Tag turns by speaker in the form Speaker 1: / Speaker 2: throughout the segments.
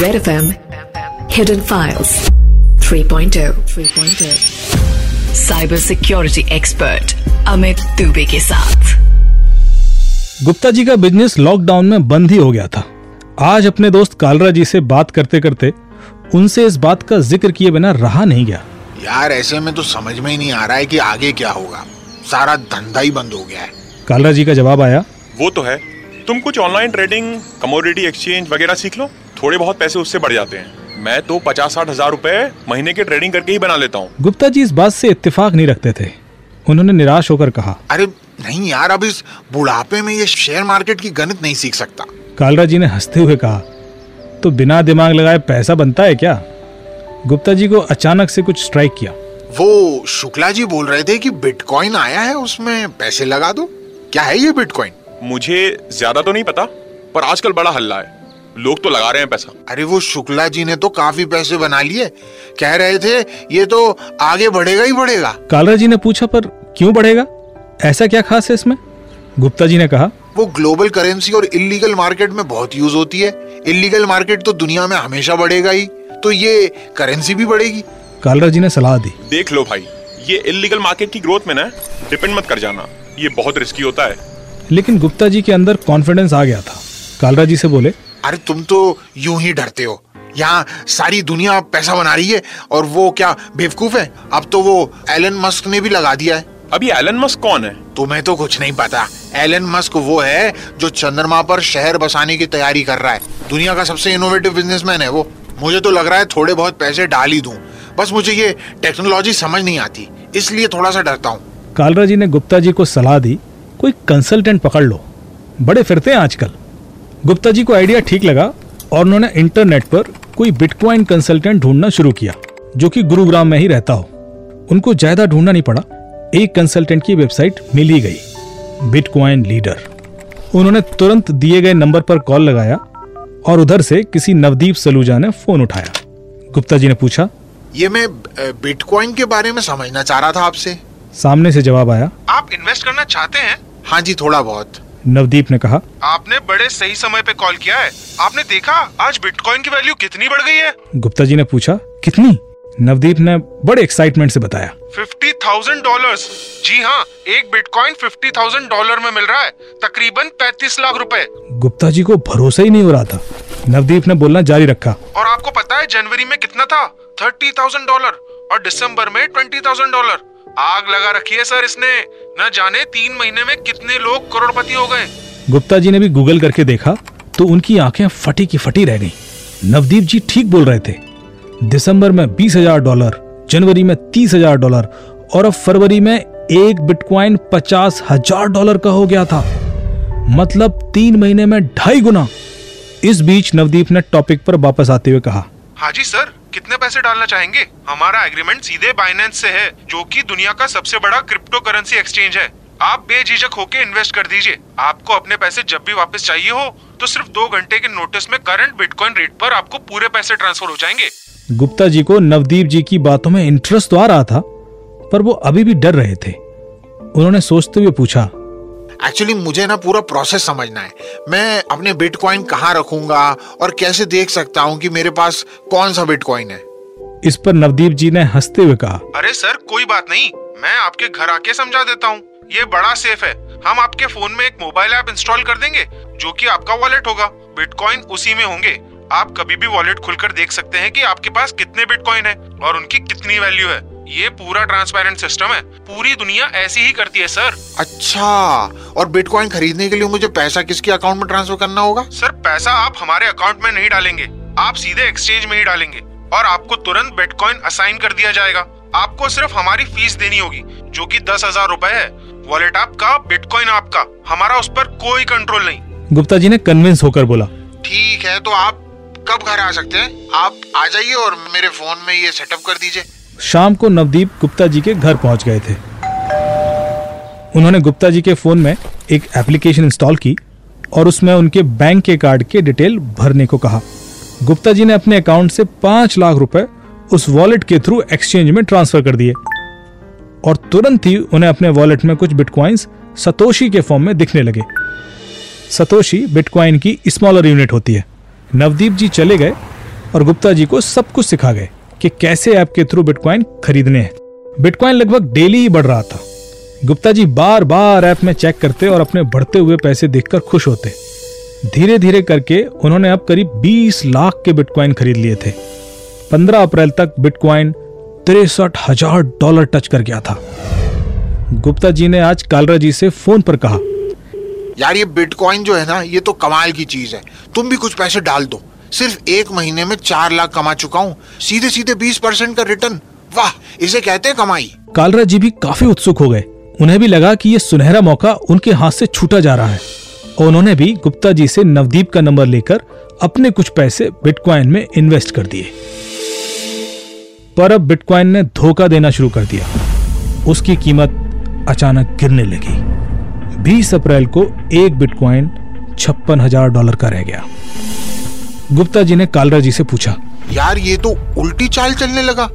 Speaker 1: Red FM Hidden Files 3.0 3.0 Cyber Security Expert Amit Dubey के साथ।
Speaker 2: गुप्ता जी का बिज़नेस लॉकडाउन में बंद ही हो गया था। आज अपने दोस्त कालरा जी से बात करते करते उनसे इस बात का ज़िक्र किए बिना रहा नहीं गया।
Speaker 3: यार ऐसे में तो समझ में ही नहीं आ रहा है कि आगे क्या होगा। सारा धंधा ही बंद हो गया है।
Speaker 2: कालरा जी का जवाब आया।
Speaker 4: वो तो है। तुम कुछ ऑनलाइन ट्रेडिंग कमोडिटी एक्सचेंज वगैरह सीख लो। थोड़े बहुत पैसे उससे बढ़ जाते हैं। मैं तो पचास साठ हज़ार रूपए महीने के ट्रेडिंग करके ही बना लेता हूँ।
Speaker 2: गुप्ता जी इस बात से इत्तेफाक नहीं रखते थे। उन्होंने निराश होकर कहा
Speaker 3: अरे नहीं यार अब इस बुढ़ापे में ये शेयर मार्केट की गणित नहीं सीख सकता।
Speaker 2: कालरा जी ने हँसते हुए कहा तो बिना दिमाग लगाए पैसा बनता है क्या? गुप्ता जी को अचानक से कुछ स्ट्राइक किया।
Speaker 3: वो शुक्ला जी बोल रहे थे कि बिटकॉइन आया है उसमें पैसे लगा दो। क्या है ये बिटकॉइन?
Speaker 4: मुझे ज़्यादा तो नहीं पता पर आजकल बड़ा हल्ला है। लोग तो लगा रहे हैं पैसा।
Speaker 3: अरे वो शुक्ला जी ने तो काफ़ी पैसे बना लिए। कह रहे थे ये तो आगे बढ़ेगा ही बढ़ेगा।
Speaker 2: कालरा जी ने पूछा पर क्यों बढ़ेगा? ऐसा क्या खास है इसमें? गुप्ता जी ने कहा
Speaker 3: वो ग्लोबल करेंसी और इलीगल मार्केट में बहुत यूज़ होती है। इलीगल मार्केट तो दुनिया में हमेशा बढ़ेगा ही तो ये करेंसी भी बढ़ेगी।
Speaker 2: कालरा जी ने सलाह दी।
Speaker 4: देख लो भाई ये इलीगल मार्केट की ग्रोथ में ना डिपेंड मत कर जाना। ये बहुत रिस्की होता है।
Speaker 2: लेकिन गुप्ता जी के अंदर कॉन्फिडेंस आ गया था। कालरा जी से बोले
Speaker 3: अरे तुम तो यूँ ही डरते हो। यहाँ सारी दुनिया पैसा बना रही है और वो क्या बेवकूफ़ है? अब तो वो एलन मस्क ने भी लगा दिया है।
Speaker 4: अभी एलन मस्क कौन है?
Speaker 3: तुम्हें तो कुछ नहीं पता। एलन मस्क वो है जो चंद्रमा पर शहर बसाने की तैयारी कर रहा है। दुनिया का सबसे इनोवेटिव बिजनेसमैन है वो। मुझे तो लग रहा है थोड़े बहुत पैसे डाल ही दूँ। बस मुझे ये टेक्नोलॉजी समझ नहीं आती। इसलिए थोड़ा सा डरता हूँ।
Speaker 2: कालरा जी ने गुप्ता जी को सलाह दी कोई कंसल्टेंट पकड़ लो। बड़े फिरते हैं आजकल। गुप्ता जी को आइडिया ठीक लगा और उन्होंने इंटरनेट पर कोई बिटकॉइन कंसल्टेंट ढूंढना शुरू किया जो कि गुरुग्राम में ही रहता हो। उनको ज़्यादा ढूंढना नहीं पड़ा एक कंसल्टेंट की वेबसाइट मिल ही गई बिटकॉइन लीडर। उन्होंने तुरंत दिए गए नंबर पर कॉल लगाया और उधर से किसी नवदीप सलूजा ने फ़ोन उठाया। गुप्ता जी ने पूछा
Speaker 3: ये मैं बिटकॉइन के बारे में समझना चाह रहा था आपसे।
Speaker 2: सामने से जवाब आया
Speaker 5: आप इन्वेस्ट करना चाहते हैं?
Speaker 3: हाँ जी थोड़ा बहुत।
Speaker 2: नवदीप ने कहा
Speaker 5: आपने बड़े सही समय पे कॉल किया है। आपने देखा आज बिटकॉइन की वैल्यू कितनी बढ़ गई है?
Speaker 2: गुप्ता जी ने पूछा कितनी? नवदीप ने बड़े एक्साइटमेंट से बताया।
Speaker 5: फिफ्टी थाउज़ेंड डॉलर जी हाँ एक बिटकॉइन फिफ्टी थाउज़ेंड डॉलर में मिल रहा है। तकरीबन पैंतीस लाख रुपए।
Speaker 2: गुप्ता जी को भरोसा ही नहीं हो रहा था। नवदीप ने बोलना जारी रखा।
Speaker 5: और आपको पता है जनवरी में कितना था? थर्टी थाउज़ेंड डॉलर और दिसंबर में ट्वेंटी थाउज़ेंड डॉलर आग लगा रखी है सर इसने। न जाने तीन महीने में कितने लोग करोड़पति हो गए।
Speaker 2: गुप्ता जी ने भी गूगल करके देखा तो उनकी आँखें फटी की फटी रह गईं। नवदीप जी ठीक बोल रहे थे। दिसंबर में बीस हज़ार डॉलर जनवरी में तीस हज़ार डॉलर और अब फरवरी में एक बिटकॉइन पचास हज़ार डॉलर का हो गया था। मतलब तीन महीने में ढाई गुना। इस बीच नवदीप ने टॉपिक पर वापस आते हुए कहा
Speaker 5: हाँ जी सर। कितने पैसे डालना चाहेंगे? हमारा एग्रीमेंट सीधे बाइनेंस से है, जो कि दुनिया का सबसे बड़ा क्रिप्टो करेंसी एक्सचेंज है। आप बेझिझक होके इन्वेस्ट कर दीजिए। आपको अपने पैसे जब भी वापस चाहिए हो तो सिर्फ़ दो घंटे के नोटिस में करंट बिटकॉइन रेट पर आपको पूरे पैसे ट्रांसफ़र हो जाएँगे।
Speaker 2: गुप्ता जी को नवदीप जी की बातों में इंटरेस्ट तो आ रहा था, पर वो अभी भी डर रहे थे। उन्होंने सोचते हुए पूछा
Speaker 3: एक्चुअली मुझे ना पूरा प्रोसेस समझना है। मैं अपने बिटकॉइन कहाँ रखूँगा और कैसे देख सकता हूँ कि मेरे पास कौन सा बिटकॉइन है?
Speaker 2: इस पर नवदीप जी ने हँसते हुए कहा।
Speaker 5: अरे सर कोई बात नहीं। मैं आपके घर आके समझा देता हूँ। ये बड़ा सेफ़ है। हम आपके फ़ोन में एक मोबाइल ऐप इंस्टॉल कर देंगे जो कि आपका वॉलेट होगा। बिटकॉइन उसी में होंगे। आप कभी भी वॉलेट खुलकर देख सकते हैं कि आपके पास कितने बिटकॉइन है और उनकी कितनी वैल्यू है। ये पूरा ट्रांसपेरेंट सिस्टम है। पूरी दुनिया ऐसी ही करती है सर
Speaker 3: अच्छा और बिटकॉइन खरीदने के लिए मुझे पैसा किसके अकाउंट में ट्रांसफ़र करना होगा?
Speaker 5: सर पैसा आप हमारे अकाउंट में नहीं डालेंगे। आप सीधे एक्सचेंज में ही डालेंगे और आपको तुरंत बिटकॉइन असाइन कर दिया जाएगा। आपको सिर्फ़ हमारी फ़ीस देनी होगी जो कि दस हज़ार रूपए है। वॉलेट आपका बिटकॉइन आपका। हमारा उस पर कोई कंट्रोल नहीं।
Speaker 2: गुप्ता जी ने कन्विंस होकर बोला।
Speaker 3: ठीक है तो आप कब घर आ सकते हैं? आप आ जाइए और मेरे फ़ोन में ये सेटअप कर दीजिए।
Speaker 2: शाम को नवदीप गुप्ता जी के घर पहुँच गए थे। उन्होंने गुप्ता जी के फ़ोन में एक एप्लीकेशन इंस्टॉल की और उसमें उनके बैंक के कार्ड के डिटेल भरने को कहा। गुप्ता जी ने अपने अकाउंट से पाँच लाख रुपए उस वॉलेट के थ्रू एक्सचेंज में ट्रांसफ़र कर दिए और तुरंत ही उन्हें अपने वॉलेट में कुछ बिटकॉइंस सतोशी के फॉर्म में दिखने लगे। सतोशी बिटकॉइन की स्मॉलर यूनिट होती है। नवदीप जी चले गए और गुप्ता जी को सब कुछ सिखा गए। कि कैसे ऐप के थ्रू बिटकॉइन खरीदने हैं। बिटकॉइन लगभग डेली ही बढ़ रहा था। गुप्ता जी बार बार ऐप में चेक करते और अपने बढ़ते हुए पैसे देखकर खुश होते। धीरे धीरे करके उन्होंने अब करीब 20 लाख के बिटकॉइन खरीद लिए थे। 15 अप्रैल तक बिटकॉइन तिरसठ हज़ार डॉलर टच कर गया था। गुप्ता जी ने आज कालरा जी से फ़ोन पर कहा,
Speaker 3: यार, ये बिटकॉइन जो है ना, ये तो कमाल की चीज़ है। तुम भी कुछ पैसे डाल दो। सिर्फ़ एक महीने में चार लाख कमा चुका हूँ। सीधे सीधे बीस परसेंट का रिटर्न वाह, इसे कहते हैं कमाई।
Speaker 2: कालरा जी भी काफ़ी उत्सुक हो गए। उन्हें भी लगा कि ये सुनहरा मौका उनके हाथ से छूटा जा रहा है। और उन्होंने भी गुप्ता जी से नवदीप का नंबर लेकर अपने कुछ पैसे बिटकॉइन में इन्वेस्ट कर दिए। पर अब बिटकॉइन ने धोखा देना शुरू कर दिया। उसकी कीमत अचानक गिरने लगी। 20 अप्रैल को एक बिटकॉइन छप्पन हज़ार डॉलर का रह गया। गुप्ता जी ने कालरा जी से पूछा।
Speaker 3: यार ये तो उल्टी चाल चलने लगा।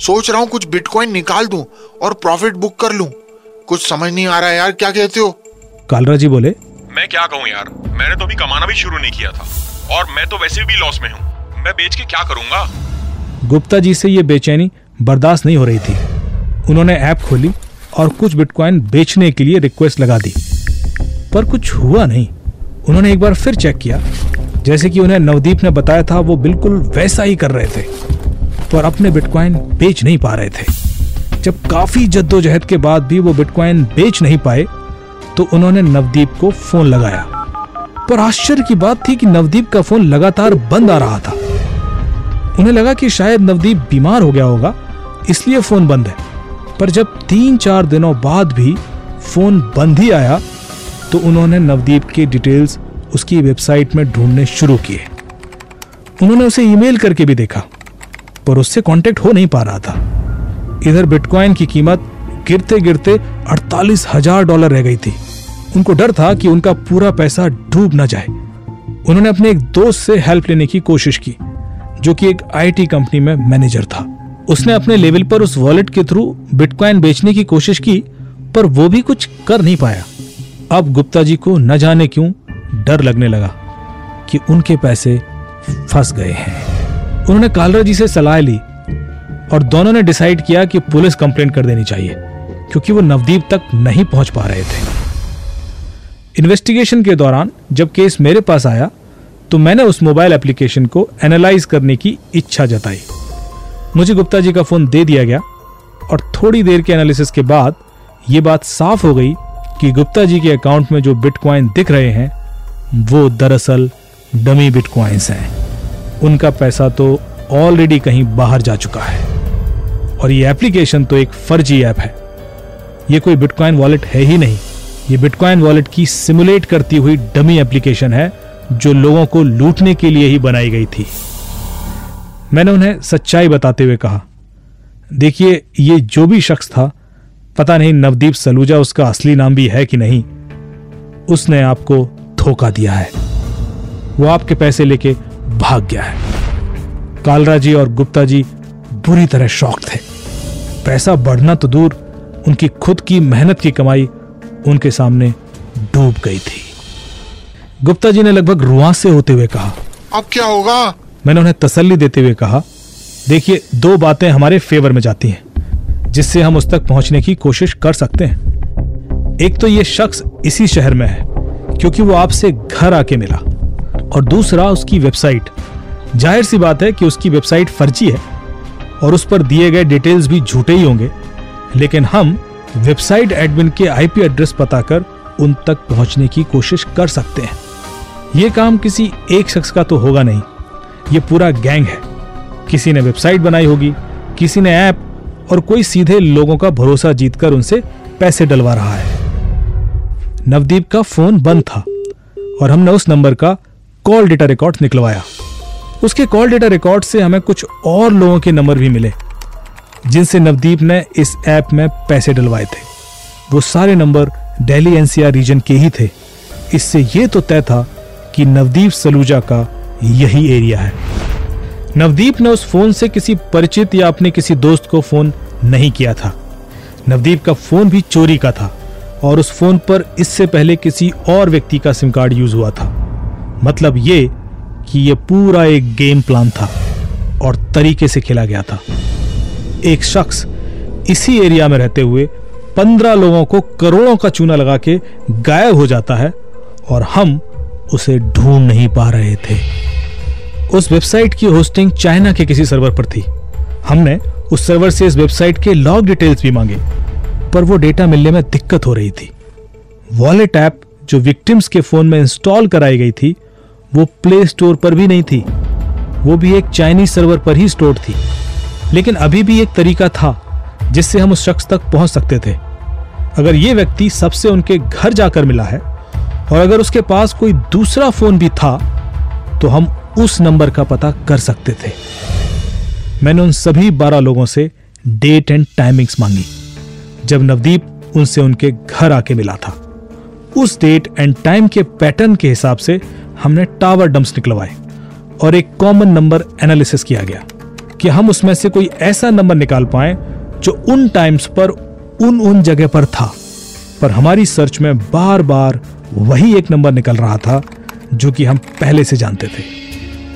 Speaker 3: सोच रहा हूँ कुछ बिटकॉइन निकाल दूँ और प्रॉफिट बुक कर लूँ। कुछ समझ नहीं आ रहा यार क्या कहते हो?
Speaker 2: कालरा जी बोले
Speaker 4: मैं क्या कहूँ यार मैंने तो अभी कमाना भी शुरू नहीं किया था और मैं तो वैसे भी लॉस में हूँ। मैं बेच के क्या करूँगा?
Speaker 2: गुप्ता जी से ये बेचैनी बर्दाश्त नहीं हो रही थी। उन्होंने ऐप खोली और कुछ बिटकॉइन बेचने के लिए रिक्वेस्ट लगा दी। पर कुछ हुआ नहीं। उन्होंने एक बार फिर चेक किया। जैसे कि उन्हें नवदीप ने बताया था, वो बिल्कुल वैसा ही कर रहे थे, पर अपने बिटकॉइन बेच नहीं पा रहे थे। जब काफ़ी जद्दोजहद के बाद भी वो बिटकॉइन बेच नहीं पाए तो उन्होंने नवदीप को फ़ोन लगाया। पर आश्चर्य की बात थी कि नवदीप का फ़ोन लगातार बंद आ रहा था। उन्हें लगा कि शायद नवदीप बीमार हो गया होगा, इसलिए फ़ोन बंद है। पर जब तीन चार दिनों बाद भी फ़ोन बंद ही आया तो उन्होंने नवदीप की डिटेल्स उसकी वेबसाइट में ढूँढने शुरू किए। उन्होंने उसे ईमेल करके भी देखा, पर उससे कांटेक्ट हो नहीं पा रहा था। इधर बिटकॉइन की कीमत गिरते गिरते अड़तालीस हज़ार डॉलर रह गई थी। उनको डर था कि उनका पूरा पैसा डूब ना जाए। उन्होंने अपने एक दोस्त से हेल्प लेने की कोशिश की, जो कि एक आईटी कंपनी में मैनेजर था। उसने अपने लेवल पर उस वॉलेट के थ्रू बिटकॉइन बेचने की कोशिश की, पर वो भी कुछ कर नहीं पाया। अब गुप्ता जी को न जाने क्यों डर लगने लगा कि उनके पैसे फंस गए हैं। उन्होंने कालरा जी से सलाह ली और दोनों ने डिसाइड किया कि पुलिस कंप्लेंट कर देनी चाहिए, क्योंकि वो नवदीप तक नहीं पहुँच पा रहे थे। इन्वेस्टिगेशन के दौरान जब केस मेरे पास आया तो मैंने उस मोबाइल एप्लीकेशन को एनालाइज करने की इच्छा जताई। मुझे गुप्ता जी का फ़ोन दे दिया गया और थोड़ी देर के एनालिसिस के बाद ये बात साफ़ हो गई कि गुप्ता जी के अकाउंट में जो बिटकॉइन दिख रहे हैं वो दरअसल डमी बिटकॉइंस हैं। उनका पैसा तो ऑलरेडी कहीं बाहर जा चुका है। और ये एप्लीकेशन तो एक फर्जी ऐप है। ये कोई बिटकॉइन वॉलेट है ही नहीं। ये बिटकॉइन वॉलेट की सिमुलेट करती हुई डमी एप्लीकेशन है, जो लोगों को लूटने के लिए ही बनाई गई थी। मैंने उन्हें सच्चाई बताते हुए कहा, देखिए, ये जो भी शख्स था, पता नहीं नवदीप सलूजा उसका असली नाम भी है कि नहीं, उसने आपको धोखा दिया है। वो आपके पैसे लेके भाग गया है। कालरा जी और गुप्ता जी बुरी तरह शौक थे। पैसा बढ़ना तो दूर उनकी खुद की मेहनत की कमाई उनके सामने डूब गई थी। गुप्ता जी ने लगभग रुआ से होते हुए कहा
Speaker 3: अब क्या होगा?
Speaker 2: मैंने उन्हें तसल्ली देते हुए कहा देखिए दो बातें हमारे फेवर में जाती हैं जिससे हम उस तक पहुँचने की कोशिश कर सकते हैं। एक तो ये शख्स इसी शहर में है क्योंकि वो आपसे घर आके मिला। और दूसरा, उसकी वेबसाइट। ज़ाहिर सी बात है कि उसकी वेबसाइट फर्जी है और उस पर दिए गए डिटेल्स भी झूठे ही होंगे। लेकिन हम वेबसाइट एडमिन के आईपी एड्रेस पता कर उन तक पहुँचने की कोशिश कर सकते हैं। यह काम किसी एक शख्स का तो होगा नहीं। ये पूरा गैंग है। किसी ने वेबसाइट बनाई होगी, किसी ने ऐप और कोई सीधे लोगों का भरोसा जीतकर उनसे पैसे डलवा रहा है। नवदीप का फ़ोन बंद था और हमने उस नंबर का कॉल डेटा रिकॉर्ड निकलवाया। उसके कॉल डेटा रिकॉर्ड से हमें कुछ और लोगों के नंबर भी मिले, जिनसे नवदीप ने इस ऐप में पैसे डलवाए थे। वो सारे नंबर दिल्ली एनसीआर रीजन के ही थे। इससे ये तो तय था कि नवदीप सलूजा का यही एरिया है। नवदीप ने उस फ़ोन से किसी परिचित या अपने किसी दोस्त को फ़ोन नहीं किया था। नवदीप का फ़ोन भी चोरी का था। और उस फ़ोन पर इससे पहले किसी और व्यक्ति का सिम कार्ड यूज़ हुआ था। मतलब ये कि ये पूरा एक गेम प्लान था और तरीके से खेला गया था। एक शख्स इसी एरिया में रहते हुए पंद्रह लोगों को करोड़ों का चूना लगा के गायब हो जाता है और हम उसे ढूंढ नहीं पा रहे थे। उस वेबसाइट की होस्टिंग चाइना के किसी सर्वर पर थी। हमने उस सर्वर से इस वेबसाइट के लॉग डिटेल्स भी मांगे। पर वो डेटा मिलने में दिक्कत हो रही थी। वॉलेट ऐप जो विक्टिम्स के फ़ोन में इंस्टॉल कराई गई थी, वो प्ले स्टोर पर भी नहीं थी। वो भी एक चाइनीज़ सर्वर पर ही स्टोर थी। लेकिन अभी भी एक तरीका था जिससे हम उस शख्स तक पहुँच सकते थे। अगर ये व्यक्ति सबसे उनके घर जाकर मिला है, और अगर उसके पास कोई दूसरा फ़ोन भी था तो हम उस नंबर का पता कर सकते थे। मैंने उन सभी बारह लोगों से डेट एंड टाइमिंग्स मांगी। जब नवदीप उनसे उनके घर आके मिला था। उस डेट एंड टाइम के पैटर्न के हिसाब से हमने टावर डंप्स निकलवाए और एक कॉमन नंबर एनालिसिस किया गया कि हम उसमें से कोई ऐसा नंबर निकाल पाए जो उन टाइम्स पर उन उन जगह पर था। पर हमारी सर्च में बार बार वही एक नंबर निकल रहा था जो कि हम पहले से जानते थे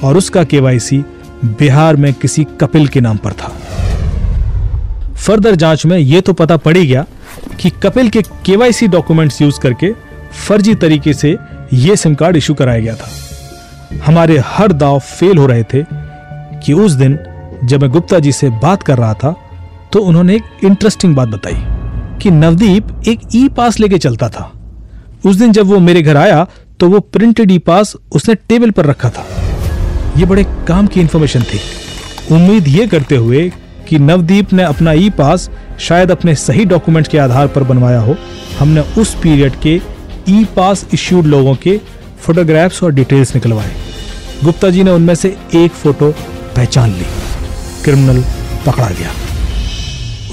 Speaker 2: और उसका केवाईसी बिहार में किसी कपिल के नाम पर था। फर्दर जाँच में यह तो पता पड़ ही गया कि कपिल के केवाईसी डॉक्यूमेंट्स यूज़ करके फर्जी तरीके से यह सिम कार्ड इशू कराया गया था। हमारे हर दाव फेल हो रहे थे कि उस दिन जब मैं गुप्ता जी से बात कर रहा था तो उन्होंने एक इंटरेस्टिंग बात बताई कि नवदीप एक ई पास लेके चलता था। उस दिन जब वो मेरे घर आया तो वो प्रिंटेड ई पास उसने टेबल पर रखा था। ये बड़े काम की इंफॉर्मेशन थी। उम्मीद ये करते हुए कि नवदीप ने अपना ई पास शायद अपने सही डॉक्यूमेंट्स के आधार पर बनवाया हो। हमने उस पीरियड के ई पास इश्यूड लोगों के फोटोग्राफ्स और डिटेल्स निकलवाए। गुप्ता जी ने उनमें से एक फ़ोटो पहचान ली। क्रिमिनल पकड़ा गया।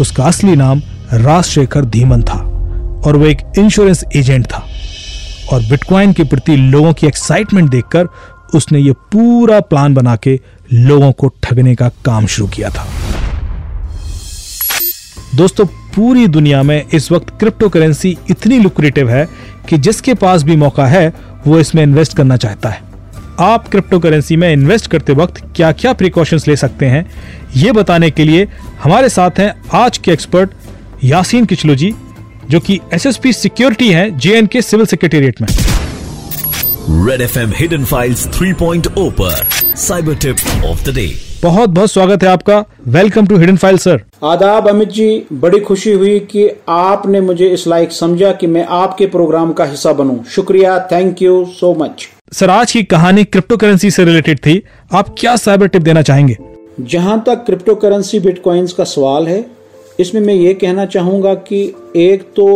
Speaker 2: उसका असली नाम राजशेखर धीमन था और वो एक इंश्योरेंस एजेंट था। और बिटकॉइन के प्रति लोगों की एक्साइटमेंट देखकर उसने ये पूरा प्लान बना के लोगों को ठगने का काम शुरू किया था। दोस्तों, पूरी दुनिया में इस वक्त क्रिप्टो करेंसी इतनी लुक्रेटिव है कि जिसके पास भी मौका है, वो इसमें इन्वेस्ट करना चाहता है। आप क्रिप्टो करेंसी में इन्वेस्ट करते वक्त क्या क्या प्रिकॉशंस ले सकते हैं, ये बताने के लिए हमारे साथ हैं आज के एक्सपर्ट यासीन किचलू जी, जो कि एसएसपी सिक्योरिटी हैं जेएन के सिविल सेक्रेटेरिएट में।
Speaker 6: Red F M Hidden Files 3.0 पर cyber tip of the day
Speaker 2: बहुत बहुत स्वागत है आपका। Welcome to Hidden File sir
Speaker 7: आदाब अमित जी बड़ी खुशी हुई कि आपने मुझे इस लायक समझा कि मैं आपके प्रोग्राम का हिस्सा बनूं। शुक्रिया thank you so much
Speaker 2: sir आज की कहानी क्रिप्टो करेंसी से रिलेटेड थी। आप क्या साइबर टिप देना चाहेंगे?
Speaker 7: जहाँ तक क्रिप्टो करेंसी बिटकॉइंस का सवाल है इसमें मैं ये कहना चाहूँगा कि एक तो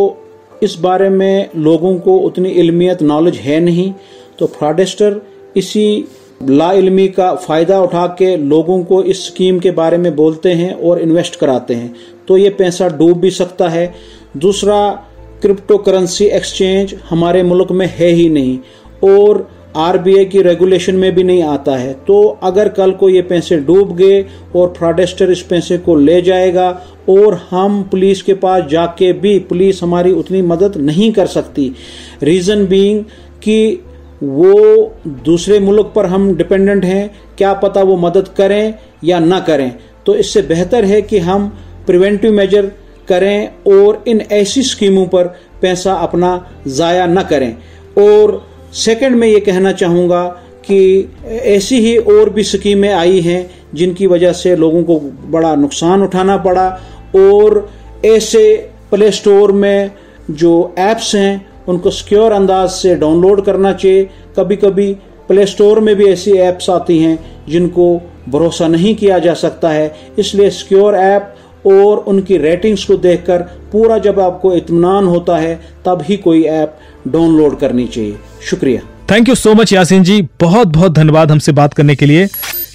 Speaker 7: इस बारे में लोगों को उतनी इल्मियत नॉलेज है नहीं तो फ्रॉडेस्टर इसी ला इल्मी का फ़ायदा उठा के लोगों को इस स्कीम के बारे में बोलते हैं और इन्वेस्ट कराते हैं। तो ये पैसा डूब भी सकता है। दूसरा क्रिप्टो करेंसी एक्सचेंज हमारे मुल्क में है ही नहीं और आरबीआई की रेगुलेशन में भी नहीं आता है। तो अगर कल को ये पैसे डूब गए और फ्रॉडेस्टर इस पैसे को ले जाएगा और हम पुलिस के पास जाके भी पुलिस हमारी उतनी मदद नहीं कर सकती, रीज़न बीइंग कि वो दूसरे मुल्क पर हम डिपेंडेंट हैं, क्या पता वो मदद करें या ना करें। तो इससे बेहतर है कि हम प्रिवेंटिव मेजर करें और इन ऐसी स्कीमों पर पैसा अपना ज़ाया न करें। और सेकंड में ये कहना चाहूँगा कि ऐसी ही और भी स्कीमें आई हैं, जिनकी वजह से लोगों को बड़ा नुकसान उठाना पड़ा। और ऐसे प्ले स्टोर में जो ऐप्स हैं उनको सिक्योर अंदाज से डाउनलोड करना चाहिए। कभी कभी प्ले स्टोर में भी ऐसी ऐप्स आती हैं जिनको भरोसा नहीं किया जा सकता है। इसलिए सिक्योर ऐप और उनकी रेटिंग्स को देखकर पूरा जब आपको इत्मीनान होता है तब ही कोई ऐप डाउनलोड करनी चाहिए। शुक्रिया।
Speaker 2: Thank you so much Yasin ji. बहुत बहुत धन्यवाद हमसे बात करने के लिए।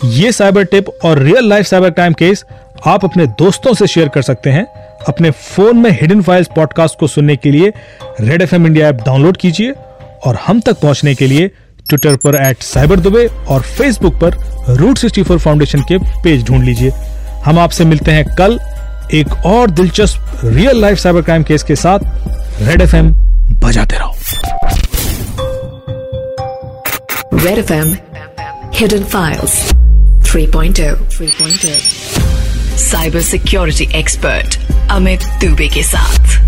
Speaker 2: ये साइबर टिप और real life cyber crime case आप अपने दोस्तों से शेयर कर सकते हैं। अपने फ़ोन में हिडन फाइल्स पॉडकास्ट को सुनने के लिए Red FM India app download कीजिए और हम तक पहुँचने के लिए ट्विटर पर एट साइबर दुबे और फेसबुक पर रूट सिक्सटी फोर फाउंडेशन के पेज ढूंढ लीजिए। हम आपसे मिलते हैं कल एक और दिलचस्प real life cyber crime case के साथ। रेड एफएम बजाते रहो।
Speaker 1: Red FM Hidden Files 3.0 3.0 cyber security expert Amit Dubey के साथ